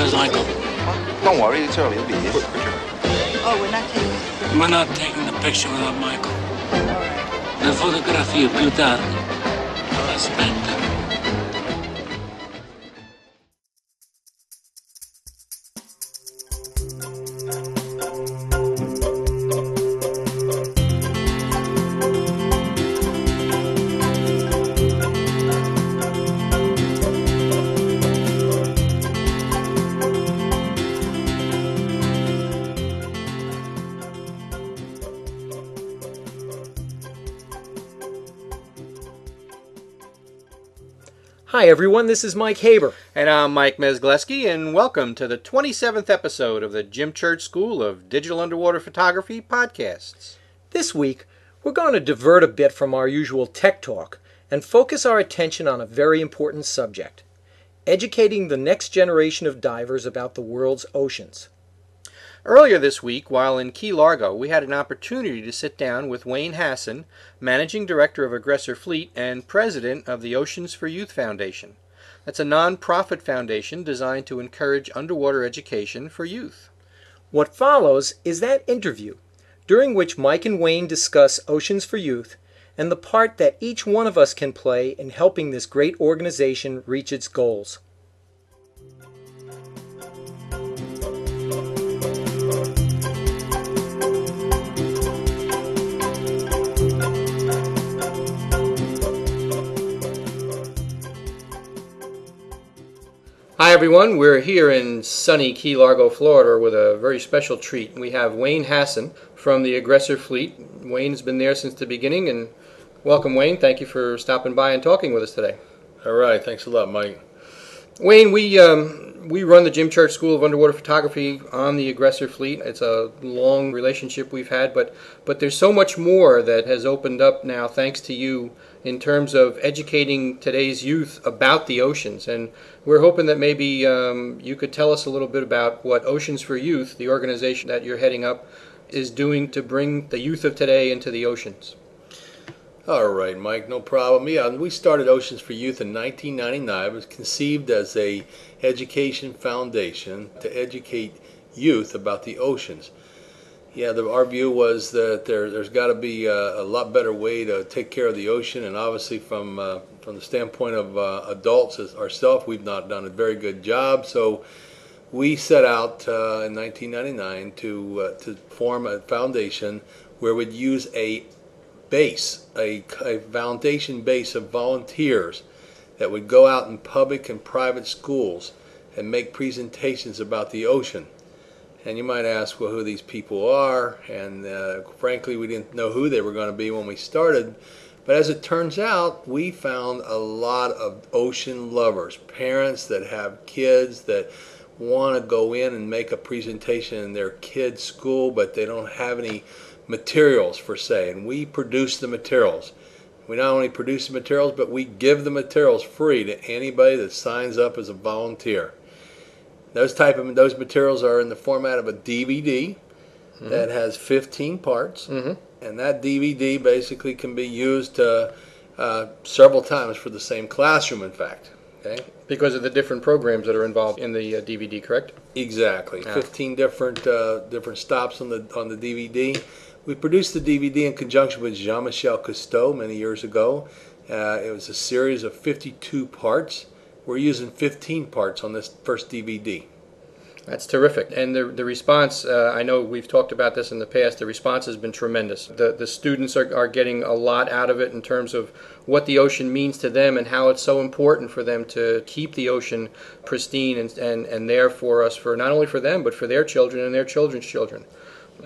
Where's Michael? Don't worry, it's early. He'll be here. Oh, we're not taking. We're not taking the picture without Michael. La fotografia più tardi. Aspetta. Hi, everyone. This is Mike Haber. And I'm Mike Mesgleski, and welcome to the 27th episode of the Jim Church School of Digital Underwater Photography podcasts. This week, we're going to divert a bit from our usual tech talk and focus our attention on a very important subject educating the next generation of divers about the world's oceans. Earlier this week, while in Key Largo, we had an opportunity to sit down with Wayne Hasson, Managing Director of Aggressor Fleet and President of the Oceans for Youth Foundation. That's a non-profit foundation designed to encourage underwater education for youth. What follows is that interview, during which Mike and Wayne discuss Oceans for Youth and the part that each one of us can play in helping this great organization reach its goals. Hi, everyone. We're here in sunny Key Largo, Florida, with a very special treat. We have Wayne Hasson from the Aggressor Fleet. Wayne's been there since the beginning, and welcome, Wayne. Thank you for stopping by and talking with us today. All right, thanks a lot, Mike. Wayne, we um, we run the Jim Church School of Underwater Photography on the Aggressor Fleet. It's a long relationship we've had, but but there's so much more that has opened up now, thanks to you, in terms of educating today's youth about the oceans. And we're hoping that maybe um, you could tell us a little bit about what Oceans for Youth, the organization that you're heading up, is doing to bring the youth of today into the oceans. All right, Mike, no problem. Yeah, we started Oceans for Youth in 1999. It was conceived as a education foundation to educate youth about the oceans. Yeah, the, our view was that there, there's got to be a, a, lot better way to take care of the ocean, and obviously from uh, from the standpoint of uh, adults ourselves, we've not done a very good job. So we set out uh, in 1999 to uh, to form a foundation where we'd use a base, a, a foundation base of volunteers that would go out in public and private schools and make presentations about the ocean. And you might ask, well, who these people are? And uh, frankly, we didn't know who they were going to be when we started. But as it turns out, we found a lot of ocean lovers, parents that have kids that want to go in and make a presentation in their kid's school, but they don't have any materials for say. And we produce the materials. We not only produce the materials, but we give the materials free to anybody that signs up as a volunteer. Those type of those materials are in the format of a DVD mm-hmm. that has 15 parts, mm-hmm. and that DVD basically can be used uh, uh, several times for the same classroom. In fact, okay, because of the different programs that are involved in the uh, DVD, correct? Exactly, yeah. 15 different uh, different stops on the on the DVD. We produced the DVD in conjunction with Jean-Michel Cousteau many years ago. Uh, it was a series of 52 parts we're using 15 parts on this first DVD. That's terrific. And the, the response, uh, I know we've talked about this in the past, the response has been tremendous. The, the students are, are getting a lot out of it in terms of what the ocean means to them and how it's so important for them to keep the ocean pristine and, and, and there for us, for not only for them, but for their children and their children's children.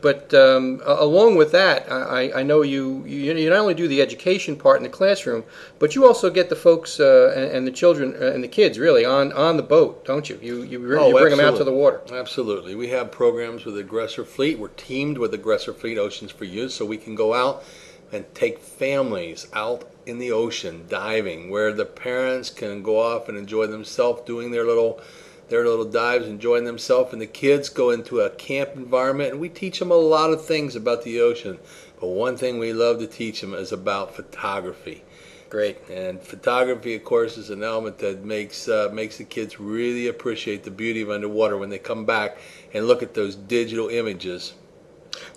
But um, along with that, I, I know you, you, you not only do the education part in the classroom, but you also get the folks uh, and, and, the children uh, and the kids really on, on the boat, don't you? You you, oh, you bring absolutely. them out to the water. Absolutely, we have programs with Aggressor Fleet. We're teamed with Aggressor Fleet Oceans for Youth, so we can go out and take families out in the ocean diving, where the parents can go off and enjoy themselves doing their little their little dives, enjoying themselves, and the kids go into a camp environment, and we teach them a lot of things about the ocean. But one thing we love to teach them is about photography. Great. And photography, of course, is an element that makes uh, makes the kids really appreciate the beauty of underwater when they come back and look at those digital images.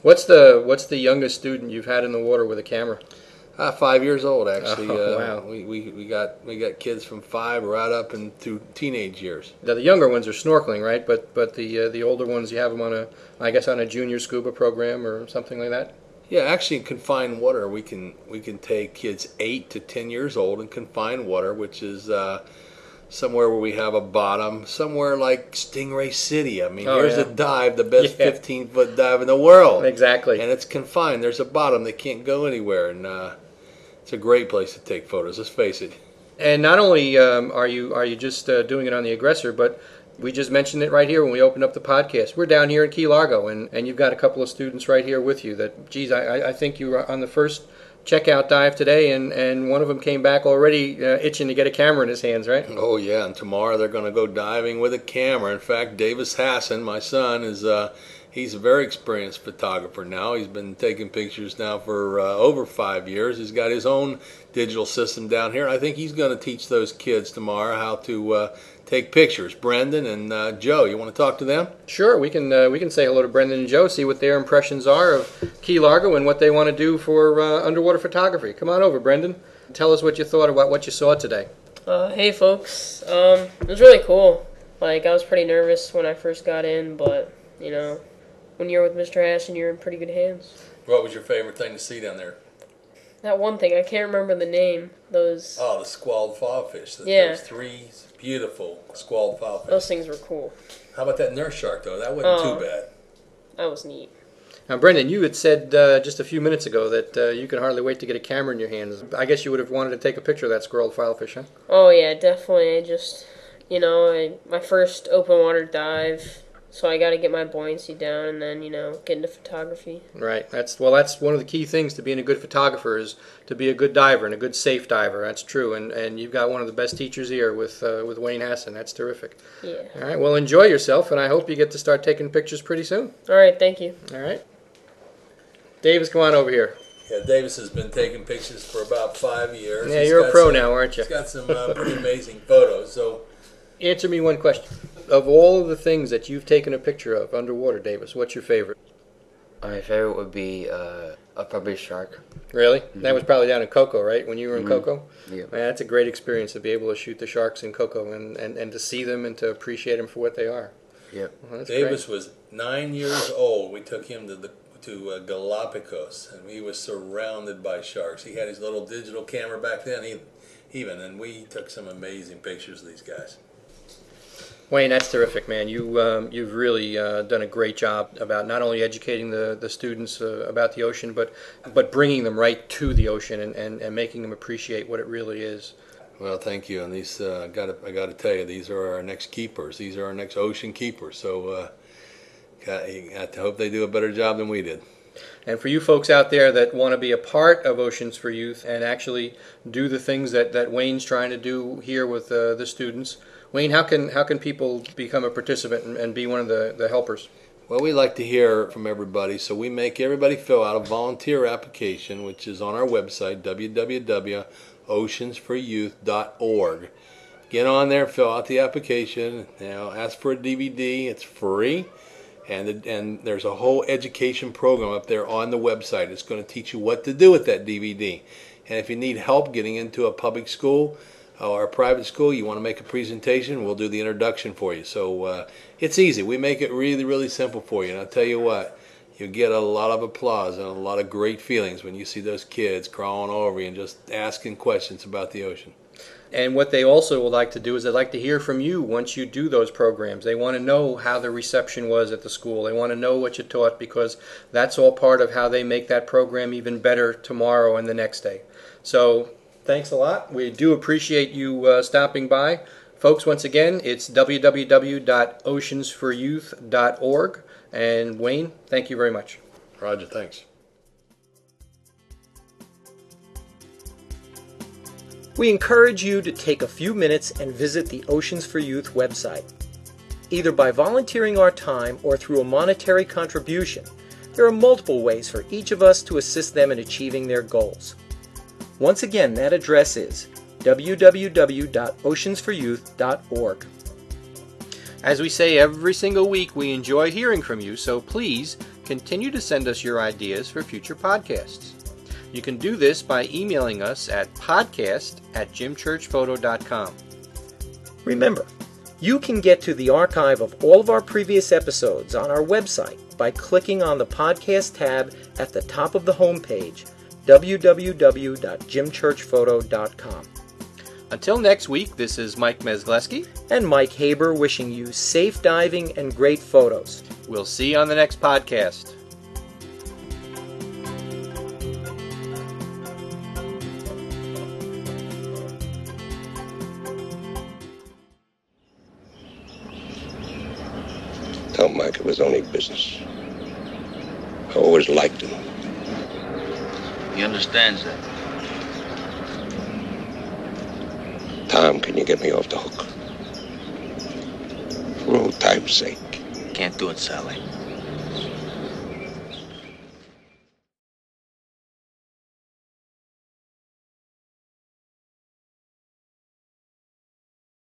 What's the What's the youngest student you've had in the water with a camera? Uh, five years old, actually. Oh, uh, wow. We, we, we got we got kids from five right up into teenage years. Now, the younger ones are snorkeling, right? But but the uh, the older ones, you have them on a, I guess, on a junior scuba program or something like that. Yeah, actually, in confined water, we can we can take kids eight to ten years old in confined water, which is uh, somewhere where we have a bottom, somewhere like Stingray City. I mean, Oh, here's yeah. a dive, the best Yeah. 15 foot dive in the world, Exactly. and it's confined. There's a bottom; they can't go anywhere, and uh, it's a great place to take photos. Let's face it. And not only um, are you are you just uh, doing it on the aggressor, but we just mentioned it right here when we opened up the podcast. We're down here in Key Largo, and, and you've got a couple of students right here with you. That, geez, I, I- think you were on the first checkout dive today, and, and one of them came back already uh, itching to get a camera in his hands, right? Oh yeah, and tomorrow they're going to go diving with a camera. In fact, Davis Hasson, my son, is uh, he's a very experienced photographer now. He's been taking pictures now for uh, over five years. He's got his own digital system down here. I think he's going to teach those kids tomorrow how to uh, take pictures. Brendan and uh, Joe, you want to talk to them? Sure, we can uh, we can say hello to Brendan and Joe, see what their impressions are of Key Largo and what they want to do for uh, underwater photography. Come on over, Brendan. Tell us what you thought about what you saw today. Uh, hey folks, um, it was really cool. Like I was pretty nervous when I first got in, but you know, when you're with Mr. Ashton, you're in pretty good hands. What was your favorite thing to see down there? That one thing I can't remember the name. Those Oh, the scrawled filefish. The, Yeah. Those three beautiful scrawled filefish. those things were cool. How about that nurse shark, though? That wasn't Oh. too bad. That was neat. Now, Brendan, you had said uh, just a few minutes ago that uh, you can hardly wait to get a camera in your hands. I guess you would have wanted to take a picture of that squirrel filefish, huh? Oh yeah, definitely. I just, you know, I, my first open water dive, so I got to get my buoyancy down, and then you know, get into photography. Right. That's well. That's one of the key things to being a good photographer is to be a good diver and a good safe diver. That's true. And and you've got one of the best teachers here with uh, with Wayne Hasson. That's terrific. Yeah. All right. Well, enjoy yourself, and I hope you get to start taking pictures pretty soon. All right. Thank you. All right. Davis, come on over here. Yeah, Davis has been taking pictures for about five years. Yeah, He's you're a pro some- now, aren't you? He's got some uh, pretty amazing photos. So, Answer me one question. Of all of the things that you've taken a picture of underwater, Davis, what's your favorite? My favorite would be uh, a probably shark. Really? That was probably down in Coco, right? When you were in Coco? Yeah. Man, that's a great experience to be able to shoot the sharks in Coco and, and, and to see them and to appreciate them for what they are. Yeah. Well, that's Davis was nine years old. We took him to the to uh, Galapagos, and he was surrounded by sharks. He had his little digital camera back then, he, even, and we took some amazing pictures of these guys. Wayne, that's terrific, man. You um, you've really uh, done a great job about not only educating the, the students uh, about the ocean, but but bringing them right to the ocean and, and, and making them appreciate what it really is. Well, thank you. And these, uh, I got to, I got to tell you, these are our next keepers. These are our next ocean keepers. So, uh, got, you got to hope they do a better job than we did. And for you folks out there that want to be a part of Oceans for Youth and actually do the things that, that Wayne's trying to do here with uh, the students, Wayne, how can how can people become a participant and, and be one of the, the helpers? Well, we like to hear from everybody, so we make everybody fill out a volunteer application, which is on our website, www.oceansforyouth.org. Get on there, fill out the application. Now, ask for a DVD. It's free, and and there's a whole education program up there on the website. It's going to teach you what to do with that DVD. And if you need help getting into a public school or a private school, you want to make a presentation, we'll do the introduction for you. So uh, it's easy. We make it really, really simple for you. And I'll tell you what, you get a lot of applause and a lot of great feelings when you see those kids crawling over you and just asking questions about the ocean. And what they also would like to do is they'd like to hear from you once you do those programs. They want to know how the reception was at the school. They want to know what you taught because that's all part of how they make that program even better tomorrow and the next day. So thanks a lot. We do appreciate you uh, stopping by. Folks, once again, it's www.oceansforyouth.org. And Wayne, thank you very much. Roger, thanks. We encourage you to take a few minutes and visit the Oceans for Youth website. Either by volunteering our time or through a monetary contribution, there are multiple ways for each of us to assist them in achieving their goals. Once again, that address is www.oceansforyouth.org. As we say every single week, we enjoy hearing from you, so please continue to send us your ideas for future podcasts. You can do this by emailing us at podcast at jimchurchphoto.com. Remember, you can get to the archive of all of our previous episodes on our website by clicking on the podcast tab at the top of the homepage, www.jimchurchphoto.com. Until next week, this is Mike Mesgleski. And Mike Haber wishing you safe diving and great photos. We'll see you on the next podcast. Tell Mike it was only business. I always liked him. He understands that. Tom, can you get me off the hook? For old time's sake. Can't do it, Sally.